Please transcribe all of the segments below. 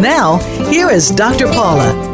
Now, here is Dr. Paula.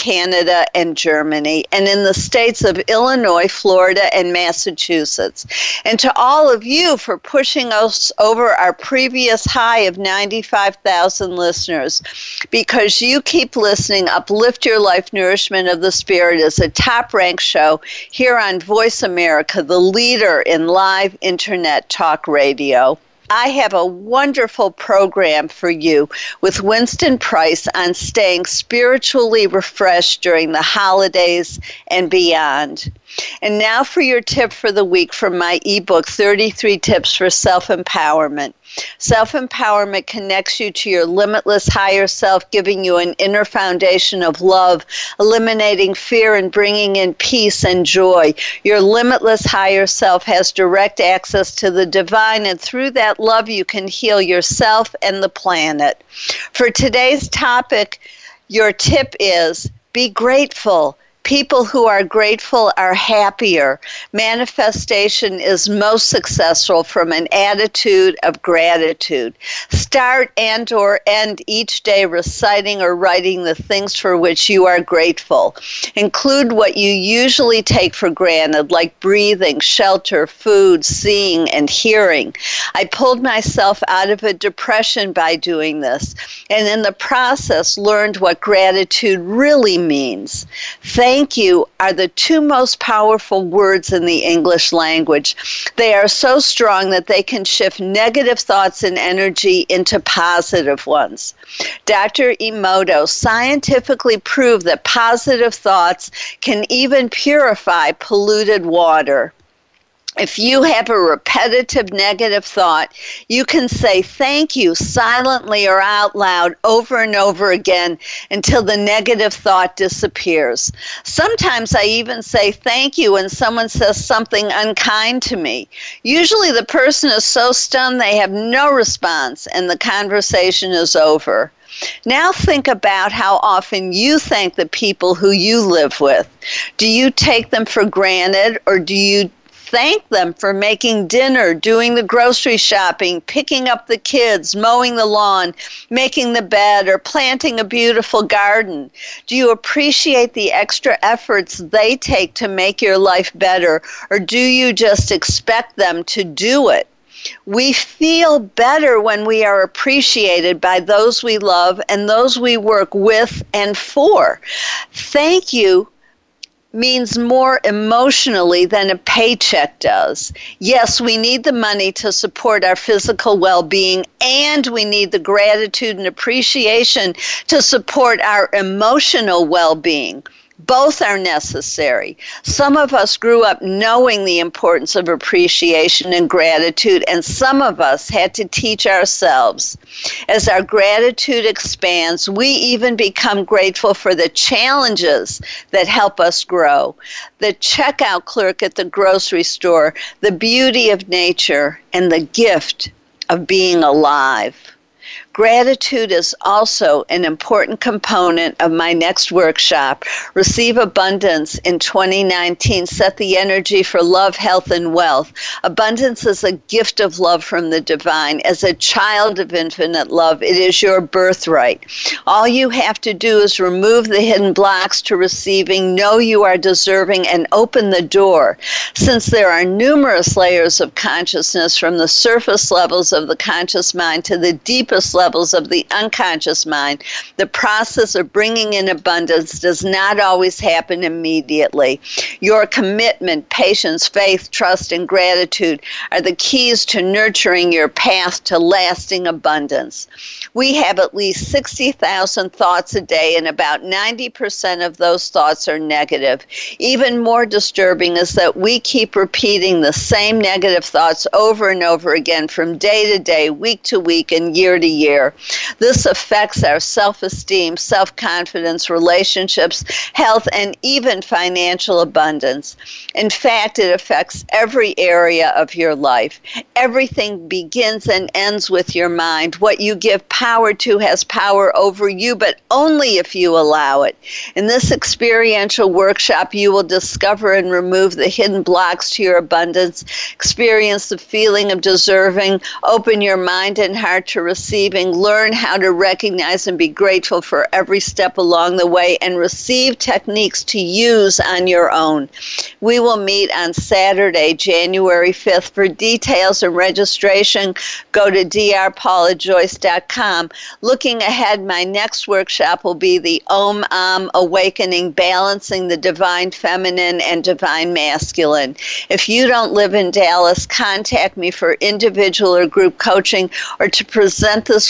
Canada, and Germany, and in the states of Illinois, Florida, and Massachusetts. And to all of you for pushing us over our previous high of 95,000 listeners. Because you keep listening, Uplift Your Life Nourishment of the Spirit is a top ranked show here on Voice America, the leader in live internet talk radio. I have a wonderful program for you with Winston Price on staying spiritually refreshed during the holidays and beyond. And now for your tip for the week from my ebook 33 Tips for Self Empowerment. Self empowerment connects you to your limitless higher self, giving you an inner foundation of love, eliminating fear and bringing in peace and joy. Your limitless higher self has direct access to the divine, and through that love, you can heal yourself and the planet. For today's topic, your tip is be grateful People who are grateful are happier. Manifestation is most successful from an attitude of gratitude. Start and or end each day reciting or writing the things for which you are grateful. Include what you usually take for granted like breathing, shelter, food, seeing and hearing. I pulled myself out of a depression by doing this and in the process learned what gratitude really means. Thank thank you are the two most powerful words in the English language. They are so strong that they can shift negative thoughts and energy into positive ones. Dr. Emoto scientifically proved that positive thoughts can even purify polluted water if you have a repetitive negative thought, you can say thank you silently or out loud over and over again until the negative thought disappears. Sometimes I even say thank you when someone says something unkind to me. Usually the person is so stunned they have no response and the conversation is over. Now think about how often you thank the people who you live with. Do you take them for granted or do you thank them for making dinner, doing the grocery shopping, picking up the kids, mowing the lawn, making the bed, or planting a beautiful garden? Do you appreciate the extra efforts they take to make your life better, or do you just expect them to do it? We feel better when we are appreciated by those we love and those we work with and for. Thank you means more emotionally than a paycheck does. Yes, we need the money to support our physical well being, and we need the gratitude and appreciation to support our emotional well being. Both are necessary. Some of us grew up knowing the importance of appreciation and gratitude, and some of us had to teach ourselves. As our gratitude expands, we even become grateful for the challenges that help us grow. The checkout clerk at the grocery store, the beauty of nature, and the gift of being alive. Gratitude is also an important component of my next workshop, Receive Abundance in 2019. Set the energy for love, health, and wealth. Abundance is a gift of love from the divine. As a child of infinite love, it is your birthright. All you have to do is remove the hidden blocks to receiving, know you are deserving, and open the door. Since there are numerous layers of consciousness from the surface levels of the conscious mind to the deepest levels of the unconscious mind, the process of bringing in abundance does not always happen immediately. Your commitment, patience, faith, trust, and gratitude are the keys to nurturing your path to lasting abundance. We have at least 60,000 thoughts a day, and about 90% of those thoughts are negative. Even more disturbing is that we keep repeating the same negative thoughts over and over again from day to day, week to week, and year to year. This affects our self esteem, self confidence, relationships, health, and even financial abundance. In fact, it affects every area of your life. Everything begins and ends with your mind. What you give power to has power over you, but only if you allow it. In this experiential workshop, you will discover and remove the hidden blocks to your abundance, experience the feeling of deserving, open your mind and heart to receiving, learn how to recognize and be grateful for every step along the way, and receive techniques to use on your own. We will meet on Saturday, January 5th. For details and registration, go to drpaulajoyce.com. Looking ahead, my next workshop will be the Om Om Awakening Balancing the Divine Feminine and Divine Masculine. If you don't live in Dallas, contact me for individual or group coaching or to present this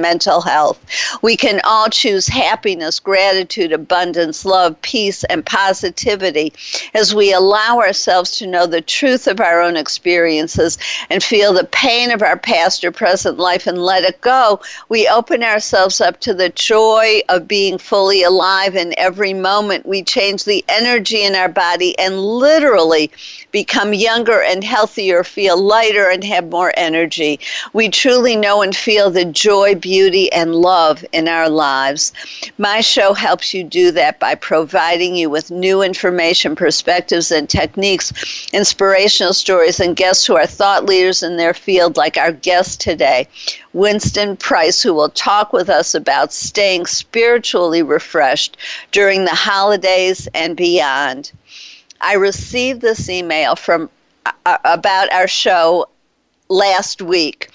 mental health. We can all choose happiness, gratitude, abundance, love, peace, and positivity as we allow ourselves to know the truth of our own experiences and feel the pain of our past or present life and let it go. We open ourselves up to the joy of being fully alive in every moment. We change the energy in our body and literally become younger and healthier, feel lighter, and have more energy. We truly know and feel the joy, beauty, and love in our lives. My show helps you do that by providing you with new information, perspectives, and techniques, inspirational stories, and guests who are thought leaders in their field, like our guest today, Winston Price, who will talk with us about staying spiritually refreshed during the holidays and beyond. I received this email from uh, about our show last week.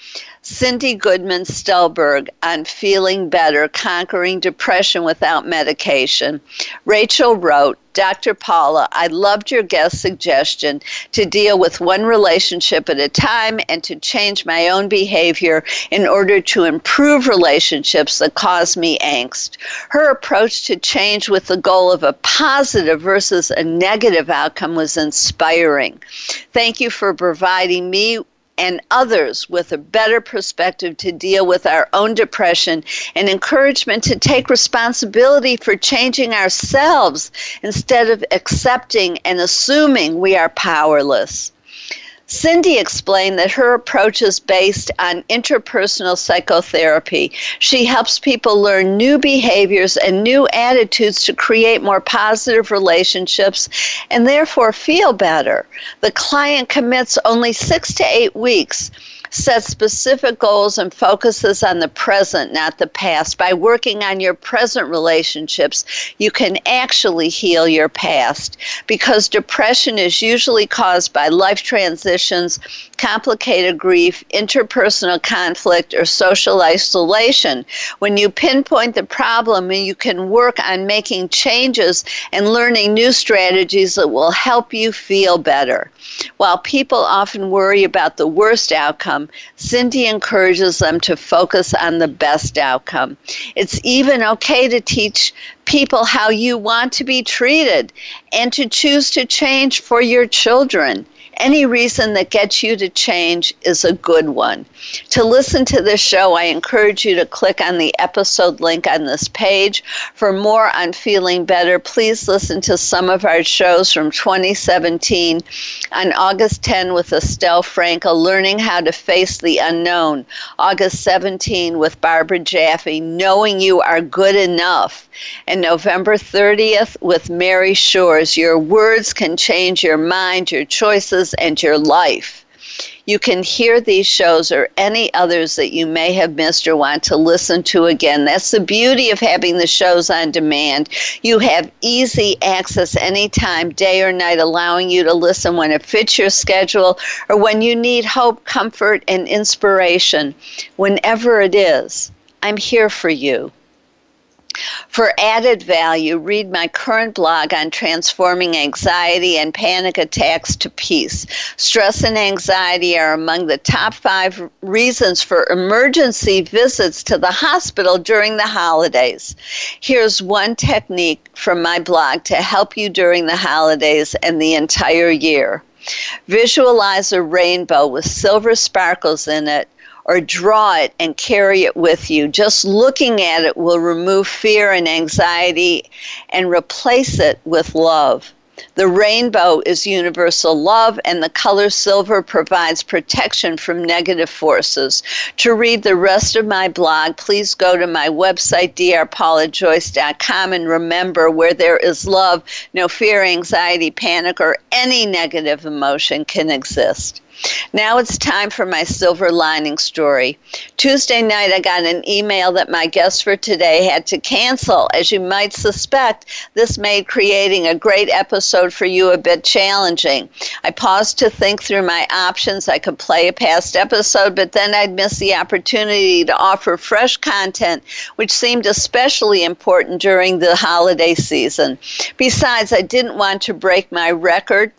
Cindy Goodman Stulberg on Feeling Better, Conquering Depression Without Medication. Rachel wrote, Dr. Paula, I loved your guest suggestion to deal with one relationship at a time and to change my own behavior in order to improve relationships that cause me angst. Her approach to change with the goal of a positive versus a negative outcome was inspiring. Thank you for providing me and others with a better perspective to deal with our own depression and encouragement to take responsibility for changing ourselves instead of accepting and assuming we are powerless. Cindy explained that her approach is based on interpersonal psychotherapy. She helps people learn new behaviors and new attitudes to create more positive relationships and therefore feel better. The client commits only six to eight weeks sets specific goals and focuses on the present, not the past. By working on your present relationships, you can actually heal your past because depression is usually caused by life transitions, complicated grief, interpersonal conflict, or social isolation. When you pinpoint the problem and you can work on making changes and learning new strategies that will help you feel better. While people often worry about the worst outcome, Cindy encourages them to focus on the best outcome. It's even okay to teach people how you want to be treated and to choose to change for your children Any reason that gets you to change is a good one. To listen to this show, I encourage you to click on the episode link on this page. For more on feeling better, please listen to some of our shows from 2017 on August 10 with Estelle Frankel, Learning How to Face the Unknown. August 17 with Barbara Jaffe, Knowing You Are Good Enough. And November 30th with Mary Shores, Your Words Can Change Your Mind, Your Choices, and Your Life. You can hear these shows or any others that you may have missed or want to listen to again. That's the beauty of having the shows on demand. You have easy access anytime, day or night, allowing you to listen when it fits your schedule or when you need hope, comfort, and inspiration. Whenever it is, I'm here for you. For added value, read my current blog on transforming anxiety and panic attacks to peace. Stress and anxiety are among the top five reasons for emergency visits to the hospital during the holidays. Here's one technique from my blog to help you during the holidays and the entire year. Visualize a rainbow with silver sparkles in it or draw it and carry it with you. Just looking at it will remove fear and anxiety and replace it with love. The rainbow is universal love, and the color silver provides protection from negative forces. To read the rest of my blog, please go to my website, drpaulajoyce.com, and remember where there is love, no fear, anxiety, panic, or any negative emotion can exist. Now it's time for my silver lining story. Tuesday night, I got an email that my guest for today had to cancel. As you might suspect, this made creating a great episode for you a bit challenging. I paused to think through my options. I could play a past episode, but then I'd miss the opportunity to offer fresh content, which seemed especially important during the holiday season. Besides, I didn't want to break my record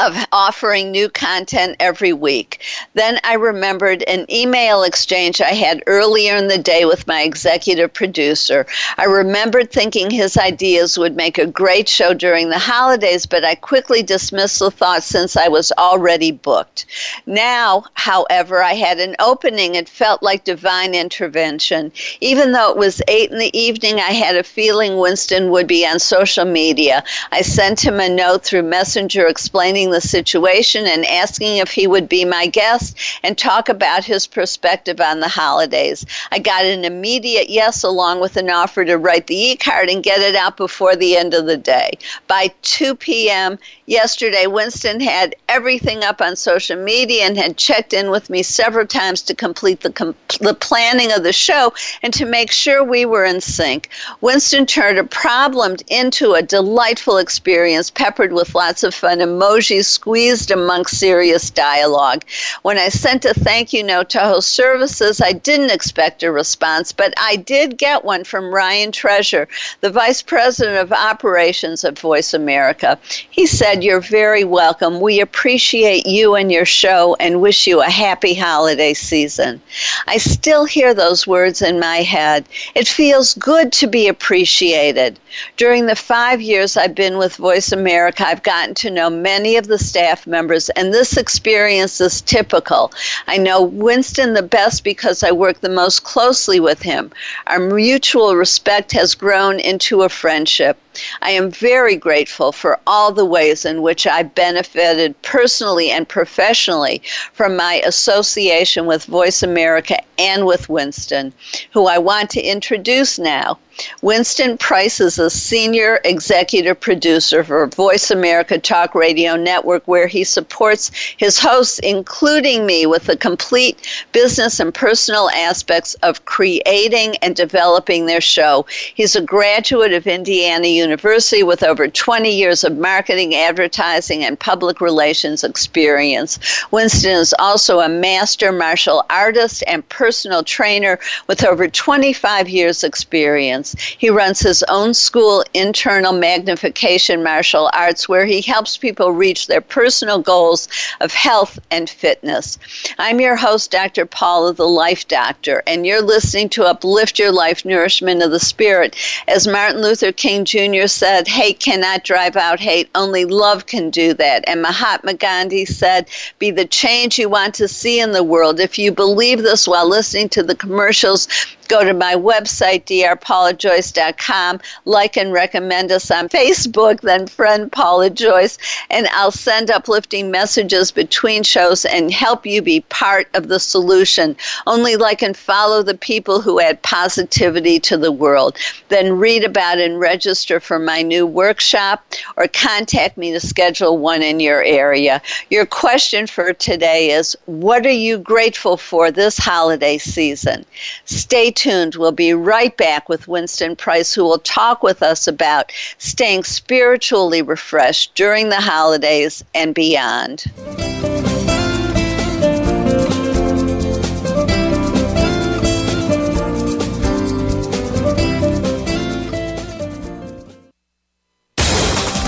of offering new content every week. Then I remembered an email exchange I had earlier in the day with my executive producer. I remembered thinking his ideas would make a great show during the holidays, but I quickly dismissed the thought since I was already booked. Now, however, I had an opening. It felt like divine intervention. Even though it was 8 in the evening, I had a feeling Winston would be on social media. I sent him a note through Messenger explaining the situation and asking if he would be my guest and talk about his perspective on the holidays. I got an immediate yes, along with an offer to write the e card and get it out before the end of the day. By 2 p.m. yesterday, Winston had everything up on social media and had checked in with me several times to complete the, com- the planning of the show and to make sure we were in sync. Winston turned a problem into a delightful experience peppered with lots of fun emojis she's squeezed amongst serious dialogue. When I sent a thank you note to host services, I didn't expect a response, but I did get one from Ryan Treasure, the Vice President of Operations at Voice America. He said, You're very welcome. We appreciate you and your show and wish you a happy holiday season. I still hear those words in my head. It feels good to be appreciated. During the five years I've been with Voice America, I've gotten to know many of of the staff members, and this experience is typical. I know Winston the best because I work the most closely with him. Our mutual respect has grown into a friendship. I am very grateful for all the ways in which I benefited personally and professionally from my association with Voice America and with Winston, who I want to introduce now. Winston Price is a senior executive producer for Voice America Talk Radio Network, where he supports his hosts, including me, with the complete business and personal aspects of creating and developing their show. He's a graduate of Indiana University with over 20 years of marketing, advertising, and public relations experience. Winston is also a master martial artist and personal trainer with over 25 years' experience. He runs his own school, Internal Magnification Martial Arts, where he helps people reach their personal goals of health and fitness. I'm your host, Dr. Paula, the Life Doctor, and you're listening to Uplift Your Life Nourishment of the Spirit. As Martin Luther King Jr. said, hate cannot drive out hate, only love can do that. And Mahatma Gandhi said, be the change you want to see in the world. If you believe this while listening to the commercials, go to my website, drpaulajoyce.com, like and recommend us on Facebook, then friend Paula Joyce, and I'll send uplifting messages between shows and help you be part of the solution. Only like and follow the people who add positivity to the world. Then read about and register for my new workshop or contact me to schedule one in your area. Your question for today is What are you grateful for this holiday season? Stay tuned. We'll be right back with Winston Price, who will talk with us about staying spiritually refreshed during the holidays and beyond.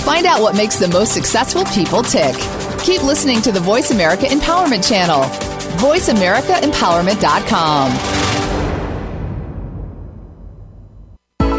Find out what makes the most successful people tick. Keep listening to the Voice America Empowerment Channel. VoiceAmericaEmpowerment.com.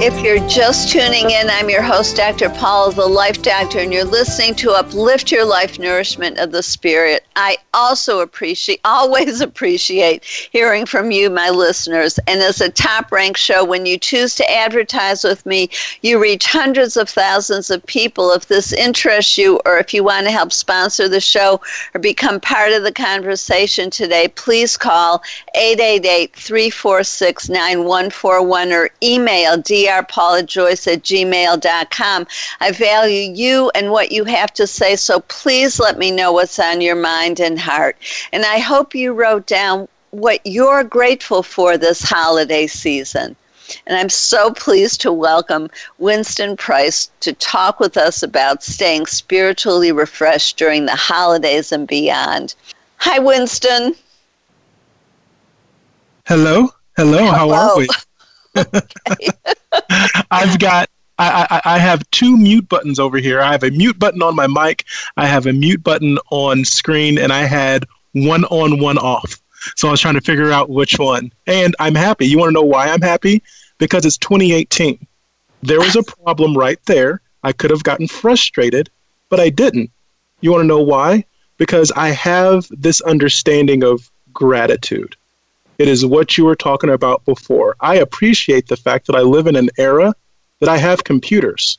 If you're just tuning in, I'm your host, Dr. Paula, the Life Doctor, and you're listening to Uplift Your Life Nourishment of the Spirit. I also appreciate, always appreciate hearing from you, my listeners. And as a top ranked show, when you choose to advertise with me, you reach hundreds of thousands of people. If this interests you, or if you want to help sponsor the show or become part of the conversation today, please call 888 346 9141 or email drpaulajoyce at gmail.com. I value you and what you have to say, so please let me know what's on your mind and heart. And I hope you wrote down what you're grateful for this holiday season. And I'm so pleased to welcome Winston Price to talk with us about staying spiritually refreshed during the holidays and beyond. Hi, Winston. Hello. Hello. How are we? I've got I, I, I have two mute buttons over here. I have a mute button on my mic. I have a mute button on screen, and I had one on, one off. So I was trying to figure out which one. And I'm happy. You want to know why I'm happy? Because it's 2018. There was a problem right there. I could have gotten frustrated, but I didn't. You want to know why? Because I have this understanding of gratitude. It is what you were talking about before. I appreciate the fact that I live in an era that I have computers.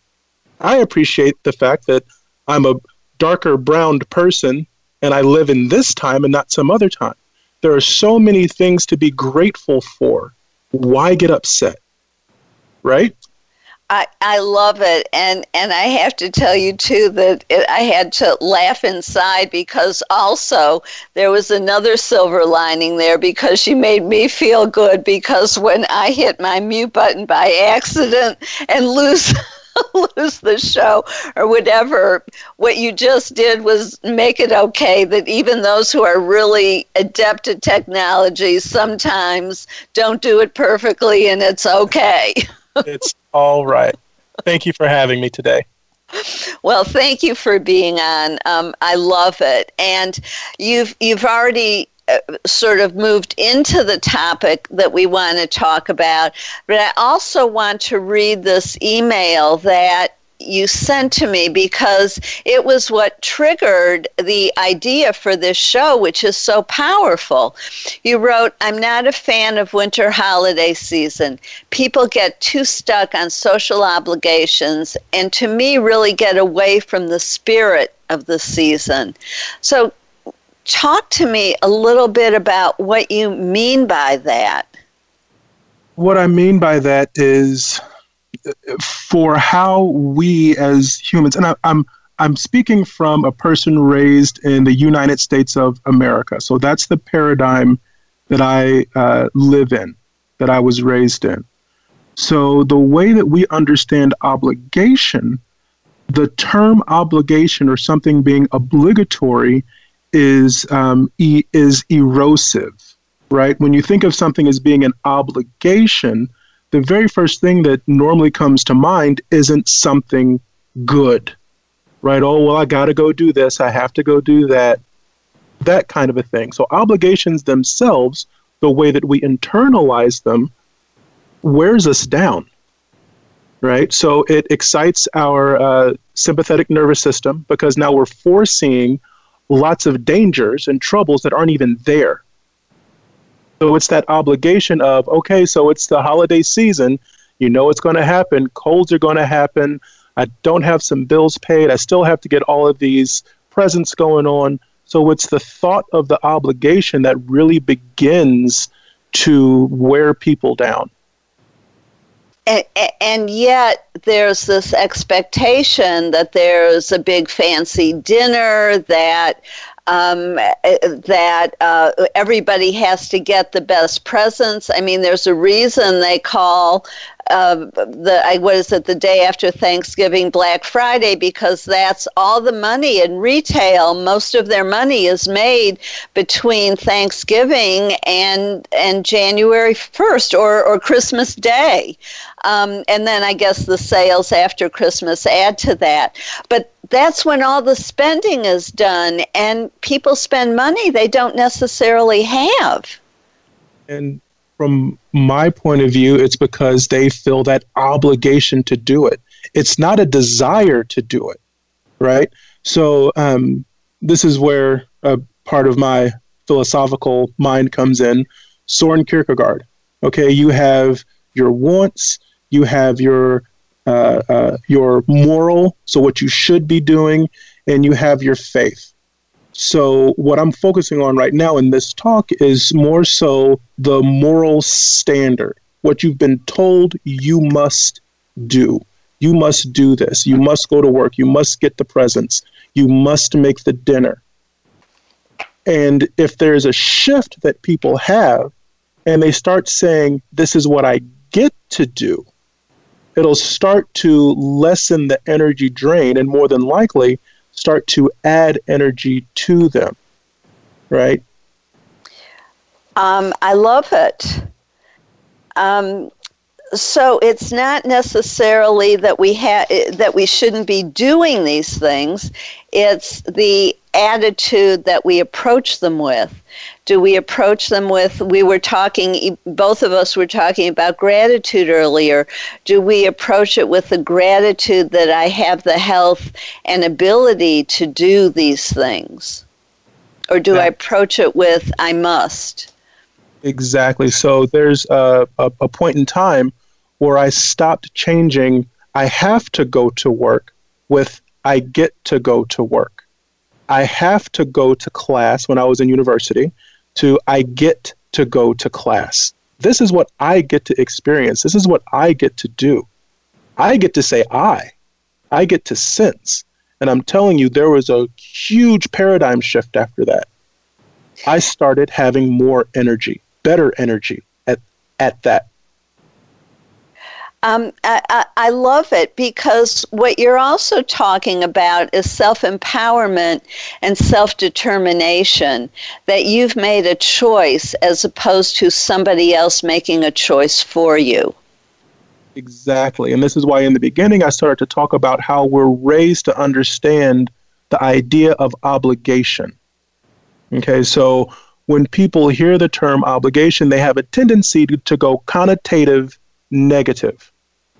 I appreciate the fact that I'm a darker browned person and I live in this time and not some other time. There are so many things to be grateful for. Why get upset? Right? I, I love it. And and I have to tell you too that it, I had to laugh inside because also there was another silver lining there because she made me feel good because when I hit my mute button by accident and lose lose the show or whatever what you just did was make it okay that even those who are really adept at technology sometimes don't do it perfectly and it's okay. It's all right. Thank you for having me today. Well, thank you for being on. Um, I love it, and you've you've already uh, sort of moved into the topic that we want to talk about. But I also want to read this email that you sent to me because it was what triggered the idea for this show, which is so powerful. You wrote, I'm not a fan of winter holiday season. People get too stuck on social obligations and to me really get away from the spirit of the season. So, talk to me a little bit about what you mean by that. What I mean by that is for how we as humans, and I, I'm I'm speaking from a person raised in the United States of America. So that's the paradigm that I uh, live in, that I was raised in. So the way that we understand obligation, the term obligation or something being obligatory is um, e- is erosive, right? When you think of something as being an obligation, the very first thing that normally comes to mind isn't something good, right? Oh, well, I got to go do this, I have to go do that, that kind of a thing. So, obligations themselves, the way that we internalize them, wears us down, right? So, it excites our uh, sympathetic nervous system because now we're foreseeing lots of dangers and troubles that aren't even there so it's that obligation of, okay, so it's the holiday season. You know it's going to happen. Colds are going to happen. I don't have some bills paid. I still have to get all of these presents going on. So it's the thought of the obligation that really begins to wear people down. And, and, yet there's this expectation that there's a big fancy dinner that um, that uh, everybody has to get the best presents. I mean, there's a reason they call uh, the I, what is it the day after Thanksgiving Black Friday because that's all the money in retail. Most of their money is made between Thanksgiving and and January first or or Christmas Day, um, and then I guess the sales after Christmas add to that. But that's when all the spending is done, and people spend money they don't necessarily have. And from my point of view, it's because they feel that obligation to do it. It's not a desire to do it, right? So, um, this is where a part of my philosophical mind comes in. Soren Kierkegaard. Okay, you have your wants, you have your uh, uh, your moral, so what you should be doing, and you have your faith. So, what I'm focusing on right now in this talk is more so the moral standard, what you've been told you must do. You must do this. You must go to work. You must get the presents. You must make the dinner. And if there's a shift that people have and they start saying, This is what I get to do, it'll start to lessen the energy drain and more than likely start to add energy to them. Right? Um, I love it. Um, so it's not necessarily that we have that we shouldn't be doing these things. It's the attitude that we approach them with. Do we approach them with we were talking both of us were talking about gratitude earlier. Do we approach it with the gratitude that i have the health and ability to do these things? Or do i approach it with i must? Exactly. So there's a, a, a point in time where I stopped changing I have to go to work with I get to go to work. I have to go to class when I was in university to I get to go to class. This is what I get to experience. This is what I get to do. I get to say I. I get to sense. And I'm telling you, there was a huge paradigm shift after that. I started having more energy, better energy at, at that um, I, I, love it because what you're also talking about is self empowerment and self determination, that you've made a choice as opposed to somebody else making a choice for you. Exactly. And this is why in the beginning I started to talk about how we're raised to understand the idea of obligation. Okay, so when people hear the term obligation, they have a tendency to, to go connotative negative,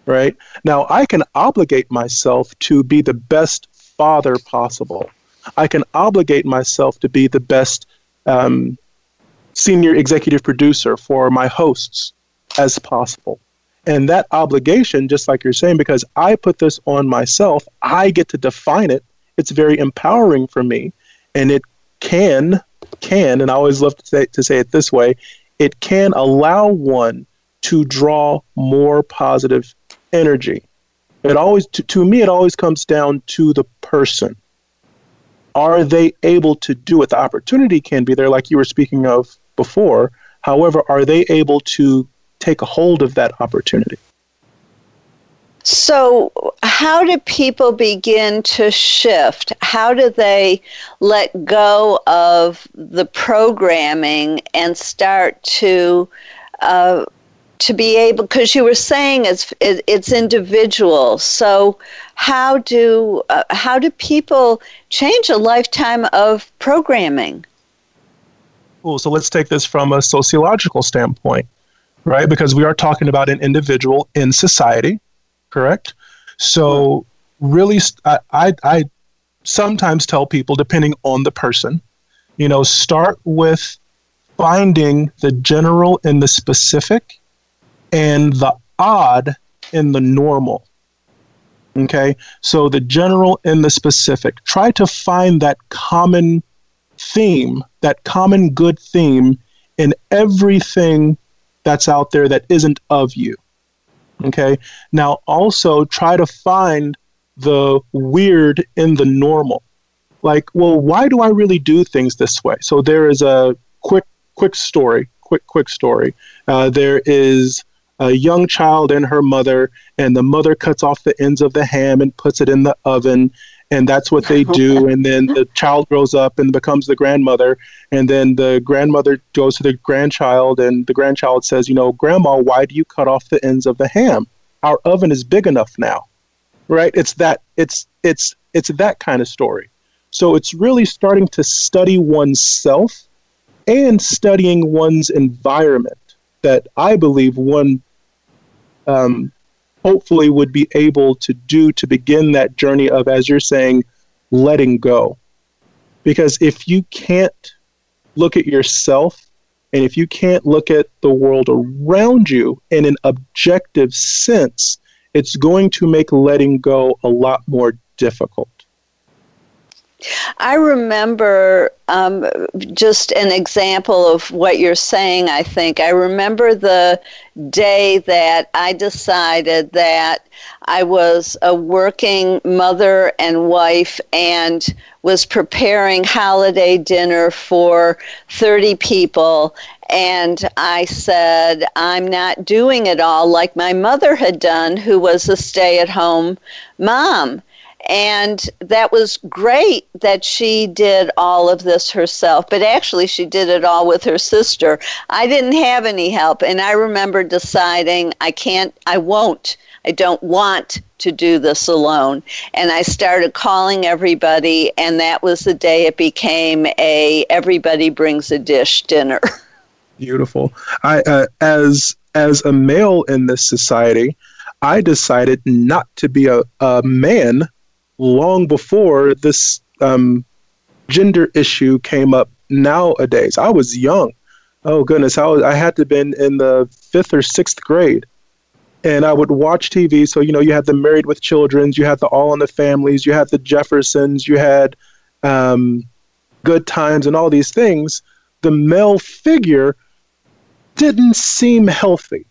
right? Now, I can obligate myself to be the best father possible. I can obligate myself to be the best um, senior executive producer for my hosts as possible. And that obligation, just like you're saying, because I put this on myself, I get to define it. It's very empowering for me. And it can, can, and I always love to say, to say it this way, it can allow one to draw more positive energy. It always, to, to me, it always comes down to the person. Are they able to do it? The opportunity can be there, like you were speaking of before. However, are they able to take a hold of that opportunity? So, how do people begin to shift? How do they let go of the programming and start to uh, to be able because you were saying it's it, it's individual. So how do uh, how do people change a lifetime of programming? Cool so let's take this from a sociological standpoint right? Because we are talking about an individual in society correct? So really I, I, I sometimes tell people depending on the person you know start with finding the general and the specific and the odd in the normal. Okay, so the general and the specific. Try to find that common theme, that common good theme in everything that's out there that isn't of you. Okay, now also try to find the weird in the normal. Like, well, why do I really do things this way? So there is a quick, quick story, quick, quick story. Uh, there is a young child and her mother, and the mother cuts off the ends of the ham and puts it in the oven. And that's what they do. And then the child grows up and becomes the grandmother. And then the grandmother goes to the grandchild, and the grandchild says, You know, Grandma, why do you cut off the ends of the ham? Our oven is big enough now. Right? It's that it's it's it's that kind of story. So it's really starting to study oneself and studying one's environment that I believe one um, hopefully would be able to do to begin that journey of, as you're saying, letting go. Because if you can't look at yourself and if you can't look at the world around you in an objective sense, it's going to make letting go a lot more difficult. I remember um, just an example of what you're saying, I think. I remember the day that I decided that I was a working mother and wife and was preparing holiday dinner for 30 people. And I said, I'm not doing it all like my mother had done, who was a stay at home mom And that was great that she did all of this herself, but actually, she did it all with her sister. I didn't have any help, and I remember deciding I can't, I won't, I don't want to do this alone. And I started calling everybody, and that was the day it became a everybody brings a dish dinner. Beautiful. I uh, as as a male in this society, I decided not to be a, a man long before this um, gender issue came up nowadays. I was young. Oh goodness, I, was, I had to have been in the fifth or sixth grade. And I would watch TV. So, you know, you had the Married with Children's, you had the All in the Families, you had the Jeffersons, you had um, Good Times, and all these things. The male figure didn't seem healthy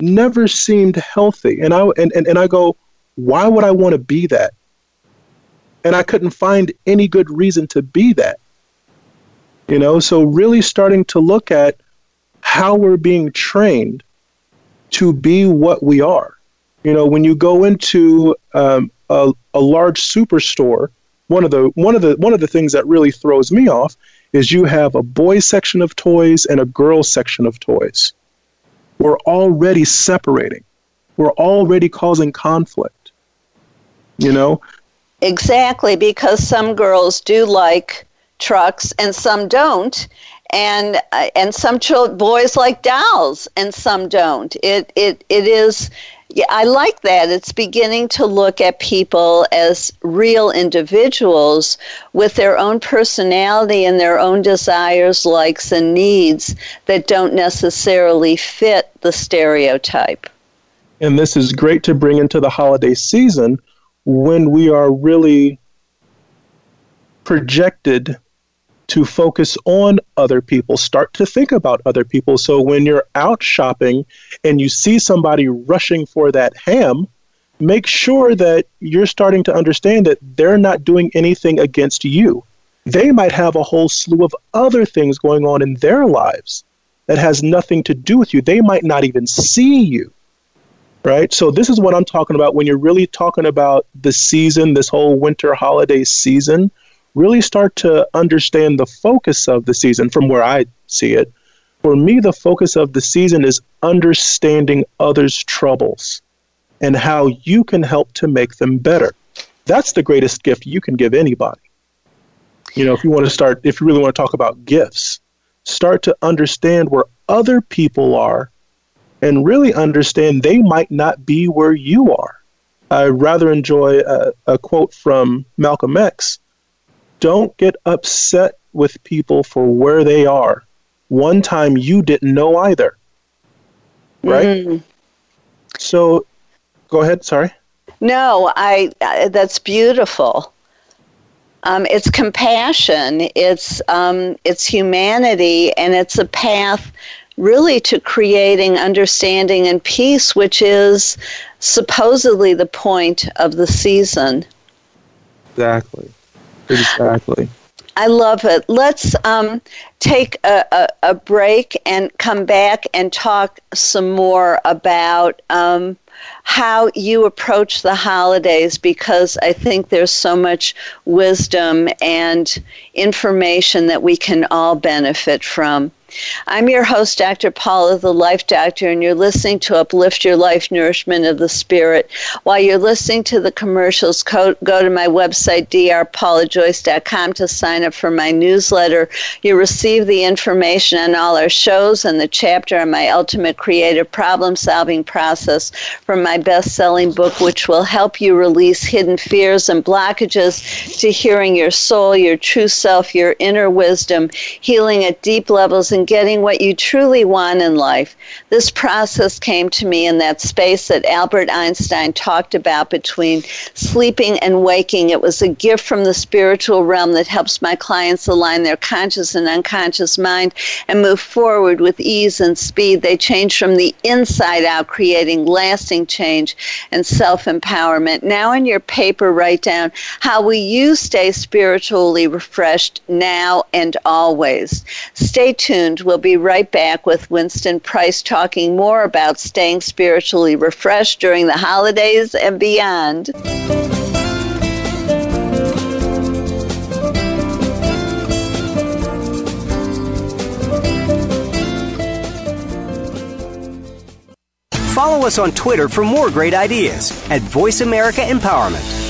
never seemed healthy. And I and, and, and I go, why would I want to be that? And I couldn't find any good reason to be that. You know, so really starting to look at how we're being trained to be what we are. You know, when you go into um, a, a large superstore, one of the one of the one of the things that really throws me off is you have a boys section of toys and a girls section of toys we're already separating. We're already causing conflict. You know? Exactly, because some girls do like trucks and some don't. And uh, and some children, boys like dolls and some don't. It it it is yeah, I like that. It's beginning to look at people as real individuals with their own personality and their own desires, likes, and needs that don't necessarily fit the stereotype. And this is great to bring into the holiday season when we are really projected to focus on other people, start to think about other people. So when you're out shopping and you see somebody rushing for that ham, make sure that you're starting to understand that they're not doing anything against you. They might have a whole slew of other things going on in their lives that has nothing to do with you. They might not even see you. Right? So, this is what I'm talking about when you're really talking about the season, this whole winter holiday season really start to understand the focus of the season from where I see it. For me, the focus of the season is understanding others' troubles and how you can help to make them better. That's the greatest gift you can give anybody. You know, if you want to start, if you really want to talk about gifts, start to understand where other people are and really understand they might not be where you are. I rather enjoy a, a quote from Malcolm X don't get upset with people for where they are. One time you didn't know either. Right? Mm. So go ahead, sorry. No, I uh, that's beautiful. Um, it's compassion, it's um, it's humanity, and it's a path really to creating understanding and peace, which is supposedly the point of the season. Exactly. Exactly. I love it. Let's um, take a, a, a, break and come back and talk some more about um, how you approach the holidays because I think there's so much wisdom and information that we can all benefit from. I'm your host, Dr. Paula, the Life Doctor, and you're listening to Uplift Your Life Nourishment of the Spirit. While you're listening to the commercials, go, go to my website, drpaulajoyce.com, to sign up for my newsletter. You'll receive the information on all our shows and the chapter on my ultimate creative problem solving process from my best selling book, which will help you release hidden fears and blockages to hearing your soul, your true self, your inner wisdom, healing at deep levels and getting what you truly want in life. This process came to me in that space that Albert Einstein talked about between sleeping and waking. It was a gift from the spiritual realm that helps my clients align their conscious and unconscious mind and move forward with ease and speed. They change from the inside out, creating lasting change and self empowerment. Now, in your paper, write down how will you stay spiritually refreshed now and always. Stay tuned tuned. We'll be right back with Winston Price talking more about staying spiritually refreshed during the holidays and beyond. Follow us on Twitter for more great ideas at Voice America Empowerment.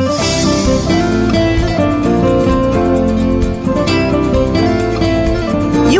Oh.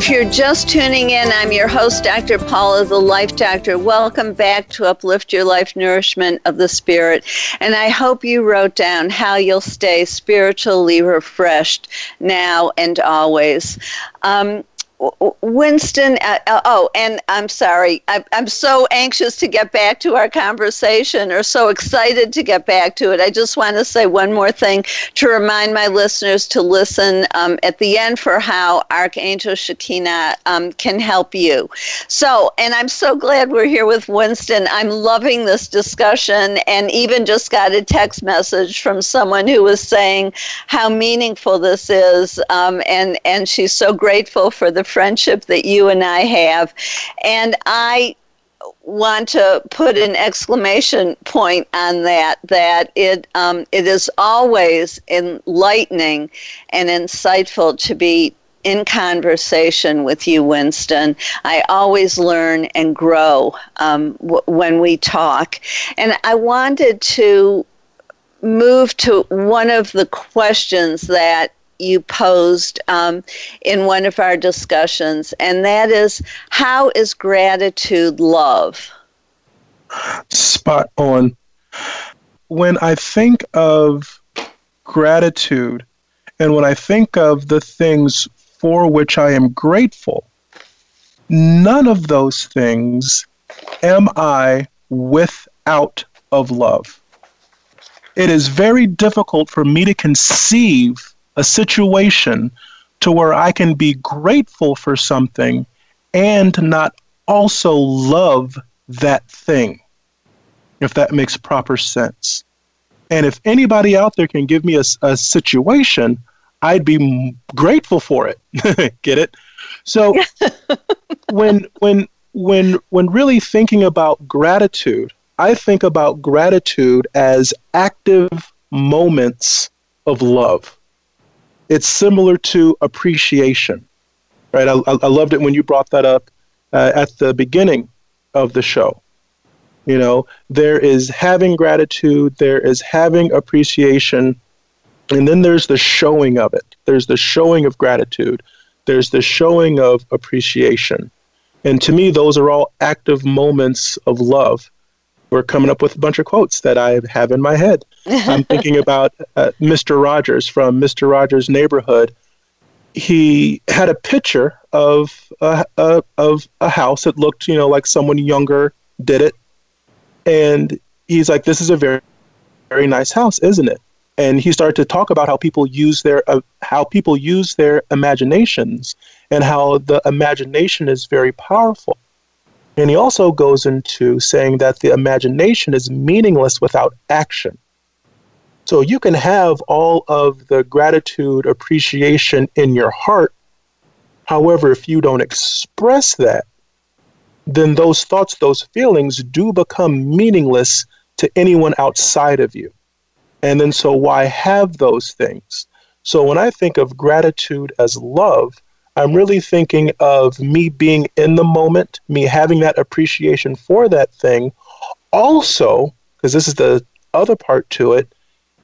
If you're just tuning in, I'm your host, Dr. Paula, the Life Doctor. Welcome back to Uplift Your Life Nourishment of the Spirit. And I hope you wrote down how you'll stay spiritually refreshed now and always. Um, Winston, uh, uh, oh, and I'm sorry. I, I'm so anxious to get back to our conversation or so excited to get back to it. I just want to say one more thing to remind my listeners to listen um, at the end for how Archangel Shekinah um, can help you. So, and I'm so glad we're here with Winston. I'm loving this discussion and even just got a text message from someone who was saying how meaningful this is. Um, and, and she's so grateful for the friendship that you and I have. And I want to put an exclamation point on that that it um, it is always enlightening and insightful to be in conversation with you, Winston. I always learn and grow um, w- when we talk. And I wanted to move to one of the questions that you posed um, in one of our discussions, and that is how is gratitude love? Spot on. When I think of gratitude and when I think of the things for which I am grateful, none of those things am I without of love. It is very difficult for me to conceive a situation to where I can be grateful for something and not also love that thing, if that makes proper sense. And if anybody out there can give me a, a situation, I'd be grateful for it. Get it? So when when when when really thinking about gratitude, I think about gratitude as active moments of love it's similar to appreciation, right? I, I loved it when you brought that up uh, at the beginning of the show. You know, there is having gratitude, there is having appreciation And then there's the showing of it. There's the showing of gratitude. There's the showing of appreciation. And to me, those are all active moments of love. We're coming up with a bunch of quotes that I have in my head. I'm thinking about uh, Mr. Rogers from Mr. Rogers' Neighborhood. He had a picture of a, a, of a house that looked, you know, like someone younger did it, and he's like, "This is a very, very nice house, isn't it?" And he started to talk about how people use their uh, how people use their imaginations and how the imagination is very powerful. And he also goes into saying that the imagination is meaningless without action. So you can have all of the gratitude, appreciation in your heart. However, if you don't express that, then those thoughts, those feelings do become meaningless to anyone outside of you. And then, so why have those things? So, when I think of gratitude as love, I'm really thinking of me being in the moment, me having that appreciation for that thing. Also, because this is the other part to it,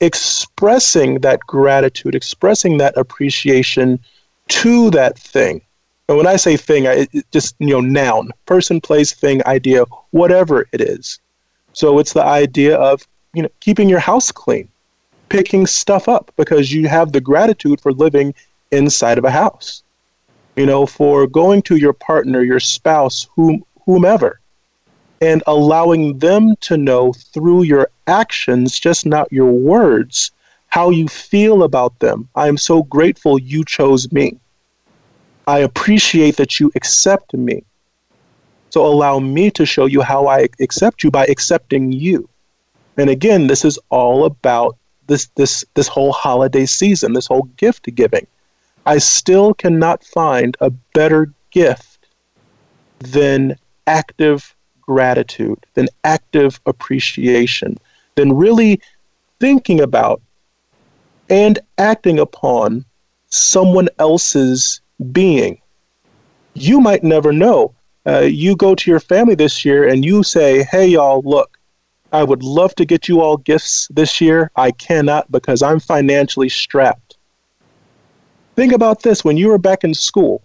expressing that gratitude, expressing that appreciation to that thing. And when I say thing, I just, you know, noun, person, place, thing, idea, whatever it is. So it's the idea of, you know, keeping your house clean, picking stuff up because you have the gratitude for living inside of a house. You know, for going to your partner, your spouse, whom, whomever, and allowing them to know through your actions, just not your words, how you feel about them. I am so grateful you chose me. I appreciate that you accept me. So allow me to show you how I accept you by accepting you. And again, this is all about this this this whole holiday season, this whole gift giving. I still cannot find a better gift than active gratitude, than active appreciation, than really thinking about and acting upon someone else's being. You might never know. Uh, you go to your family this year and you say, Hey, y'all, look, I would love to get you all gifts this year. I cannot because I'm financially strapped. Think about this when you were back in school,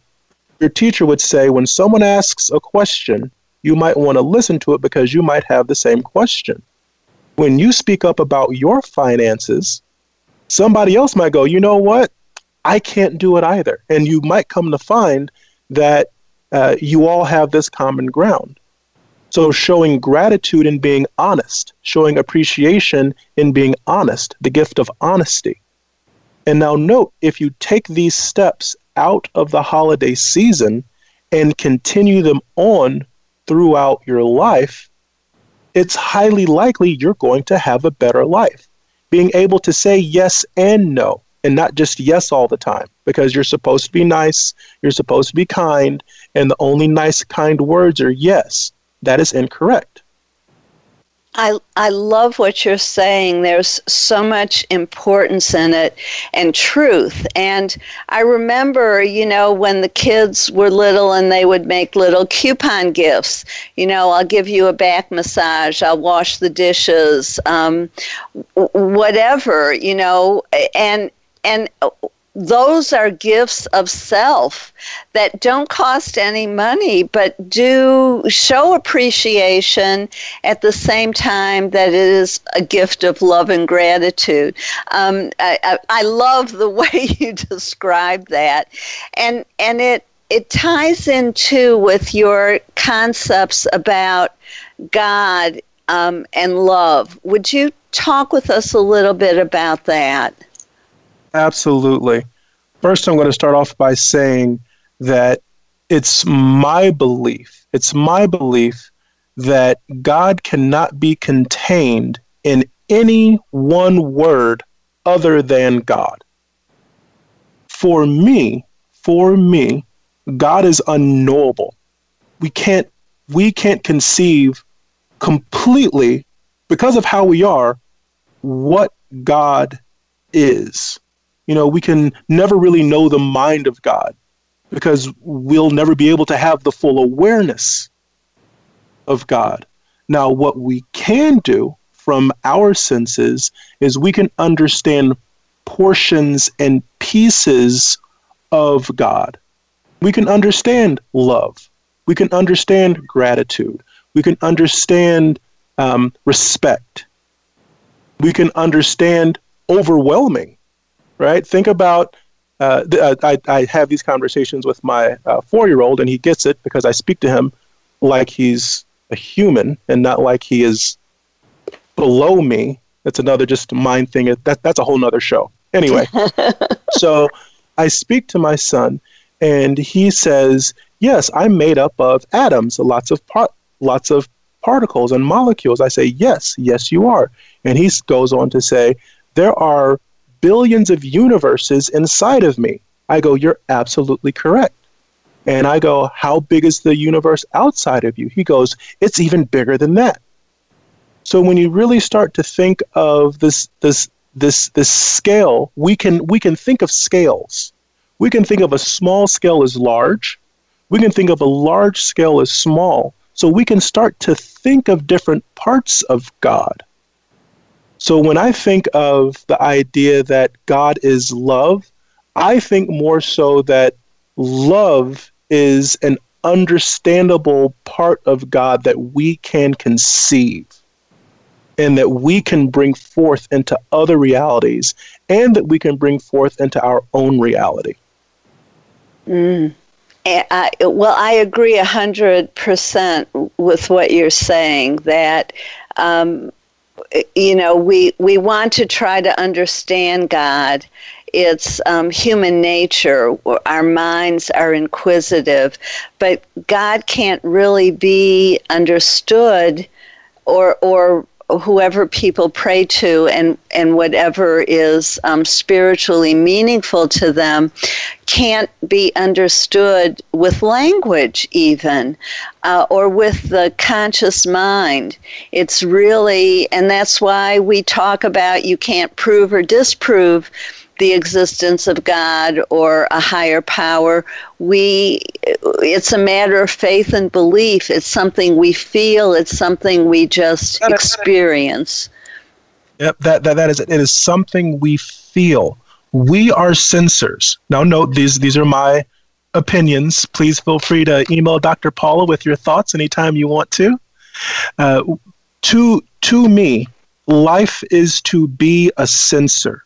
your teacher would say, When someone asks a question, you might want to listen to it because you might have the same question. When you speak up about your finances, somebody else might go, You know what? I can't do it either. And you might come to find that uh, you all have this common ground. So, showing gratitude and being honest, showing appreciation in being honest, the gift of honesty. And now, note if you take these steps out of the holiday season and continue them on throughout your life, it's highly likely you're going to have a better life. Being able to say yes and no, and not just yes all the time because you're supposed to be nice, you're supposed to be kind, and the only nice, kind words are yes. That is incorrect. I, I love what you're saying. There's so much importance in it and truth. And I remember, you know, when the kids were little and they would make little coupon gifts. You know, I'll give you a back massage, I'll wash the dishes, um, whatever, you know, and and those are gifts of self that don't cost any money but do show appreciation at the same time that it is a gift of love and gratitude. Um, I, I, love the way you describe that, and and it it ties in too with your concepts about God um, and love. Would you talk with us a little bit about that? Absolutely. First, I'm going to start off by saying that it's my belief, it's my belief that God cannot be contained in any one word other than God. For me, for me, God is unknowable. We can't we can't conceive completely because of how we are what God is you know, we can never really know the mind of God because we'll never be able to have the full awareness of God. Now, what we can do from our senses is we can understand portions and pieces of God. We can understand love. We can understand gratitude. We can understand um, respect. We can understand overwhelming, right? Think about uh, th- I, I have these conversations with my uh, four year old, and he gets it because I speak to him like he's a human and not like he is below me. That's another just mind thing. That, that's a whole nother show. Anyway, so I speak to my son, and he says, "Yes, I'm made up of atoms, lots of par- lots of particles and molecules." I say, "Yes, yes, you are." And he goes on to say, "There are billions of universes inside of me." I go, "You're absolutely correct." And I go, How big is the universe outside of you? He goes, It's even bigger than that. So when you really start to think of this this this this scale, we can we can think of scales. We can think of a small scale as large. We can think of a large scale as small. So we can start to think of different parts of God. So when I think of the idea that God is love, I think more so that love is an understandable part of God that we can conceive and that we can bring forth into other realities and that we can bring forth into our own reality. Mm. I, well, I agree 100% with what you're saying that, um, you know, we, we want to try to understand God it's um, human nature. Our minds are inquisitive, but God can't really be understood or or whoever people pray to and, and whatever is um, spiritually meaningful to them can't be understood with language, even, uh, or with the conscious mind. It's really, and that's why we talk about you can't prove or disprove the existence of God or a higher power. We, it's a matter of faith and belief. It's something we feel. It's something we just experience. Yep, that, that, that is it. It is something we feel. We are sensors. Now, note these these are my opinions. Please feel free to email Dr. Paula with your thoughts anytime you want to. Uh, to to me, life is to be a sensor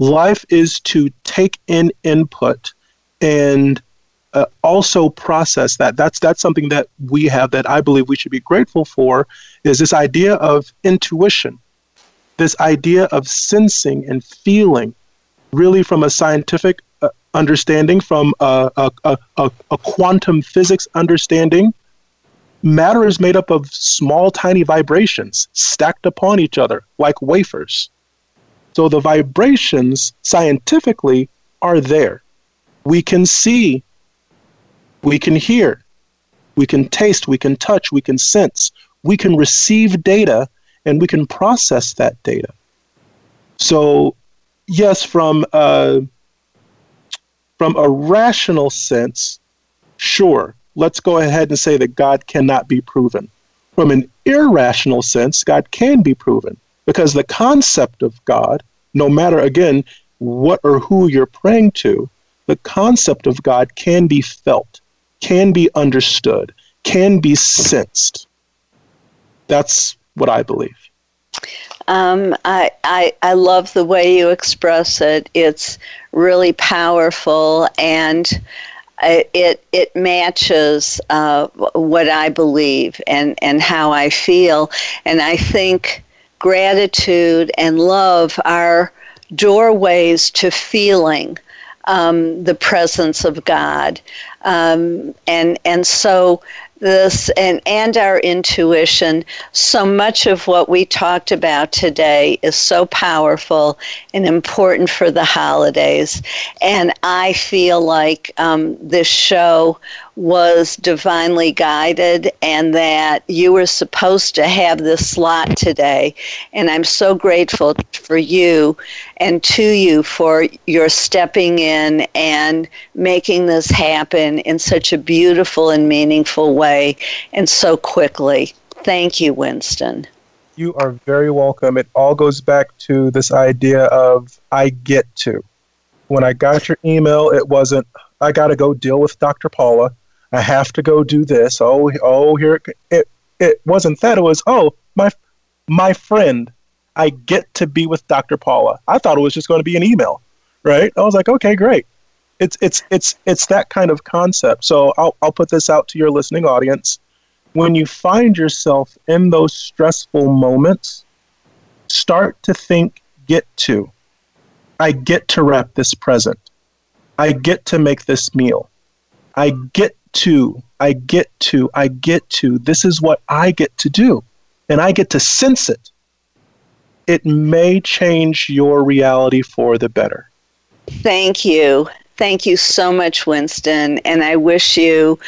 life is to take in input and uh, also process that. That's that's something that we have that I believe we should be grateful for. Is this idea of intuition, this idea of sensing and feeling, really from a scientific uh, understanding, from a, a, a, a quantum physics understanding. Matter is made up of small, tiny vibrations stacked upon each other like wafers. So the vibrations scientifically are there. We can see, we can hear, we can taste, we can touch, we can sense, we can receive data, and we can process that data. So, yes, from a, from a rational sense, sure, let's go ahead and say that God cannot be proven. From an irrational sense, God can be proven because the concept of God, no matter again what or who you're praying to, the concept of God can be felt, can be understood, can be sensed. That's what I believe. Um, I, I, I love the way you express it. It's really powerful and it it matches uh, what I believe and, and how I feel. And I think gratitude and love are doorways to feeling um, the presence of God. Um, and, and so this and, and our intuition, so much of what we talked about today is so powerful and important for the holidays. And I feel like um, this show was divinely guided and that you were supposed to have this slot today. And I'm so grateful for you and to you for your stepping in and making this happen in such a beautiful and meaningful way and so quickly. Thank you, Winston. You are very welcome. It all goes back to this idea of I get to. When I got your email, it wasn't I got to go deal with Dr. Paula. I have to go do this. Oh, oh, here it, it it wasn't that. It was oh my my friend. I get to be with Dr. Paula. I thought it was just going to be an email, right? I was like, okay, great. It's it's it's it's that kind of concept. So I'll I'll put this out to your listening audience. When you find yourself in those stressful moments, start to think get to. I get to wrap this present. I get to make this meal. I get to, I get to, I get to. This is what I get to do. And I get to sense it. It may change your reality for the better. Thank you. Thank you so much, Winston. And I wish you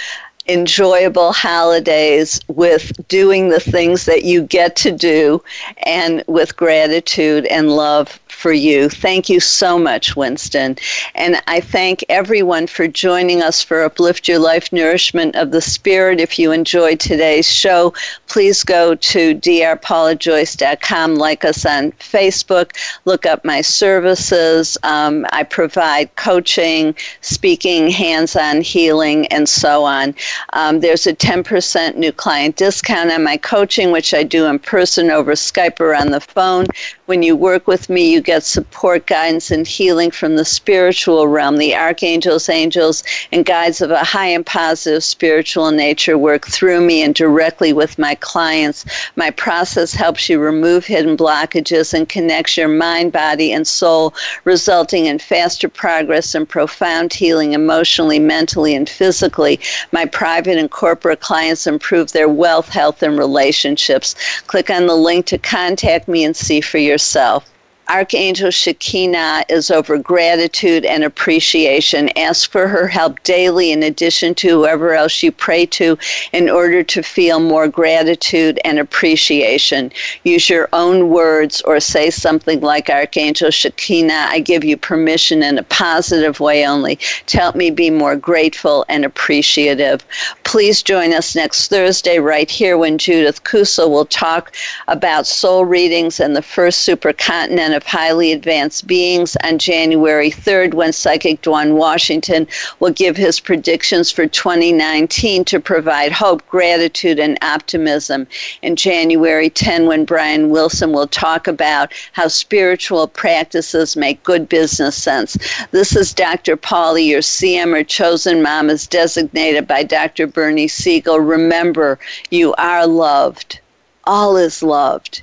enjoyable holidays with doing the things that you get to do and with gratitude and love for you. Thank you so much, Winston. And I thank everyone for joining us for Uplift Your Life Nourishment of the Spirit. If you enjoyed today's show, please go to drpaulajoyce.com, like us on Facebook, look up my services. Um, I provide coaching, speaking, hands on healing, and so on. Um, there's a 10% new client discount on my coaching, which I do in person over Skype or on the phone. When you work with me, you get support, guidance, and healing from the spiritual realm. The archangels, angels, and guides of a high and positive spiritual nature work through me and directly with my clients. My process helps you remove hidden blockages and connects your mind, body, and soul, resulting in faster progress and profound healing emotionally, mentally, and physically. My private and corporate clients improve their wealth, health, and relationships. Click on the link to contact me and see for yourself. Archangel Shekinah is over gratitude and appreciation. Ask for her help daily in addition to whoever else you pray to in order to feel more gratitude and appreciation. Use your own words or say something like Archangel Shekinah, I give you permission in a positive way only to help me be more grateful and appreciative. Please join us next Thursday right here when Judith Kusel will talk about soul readings and the first supercontinent of highly advanced beings on January 3rd when Psychic Dwan Washington will give his predictions for 2019 to provide hope, gratitude, and optimism. And January 10 when Brian Wilson will talk about how spiritual practices make good business sense. This is Dr. Paula, your CM or chosen mom is designated by Dr. Bernie Siegel. Remember, you are loved. All is loved.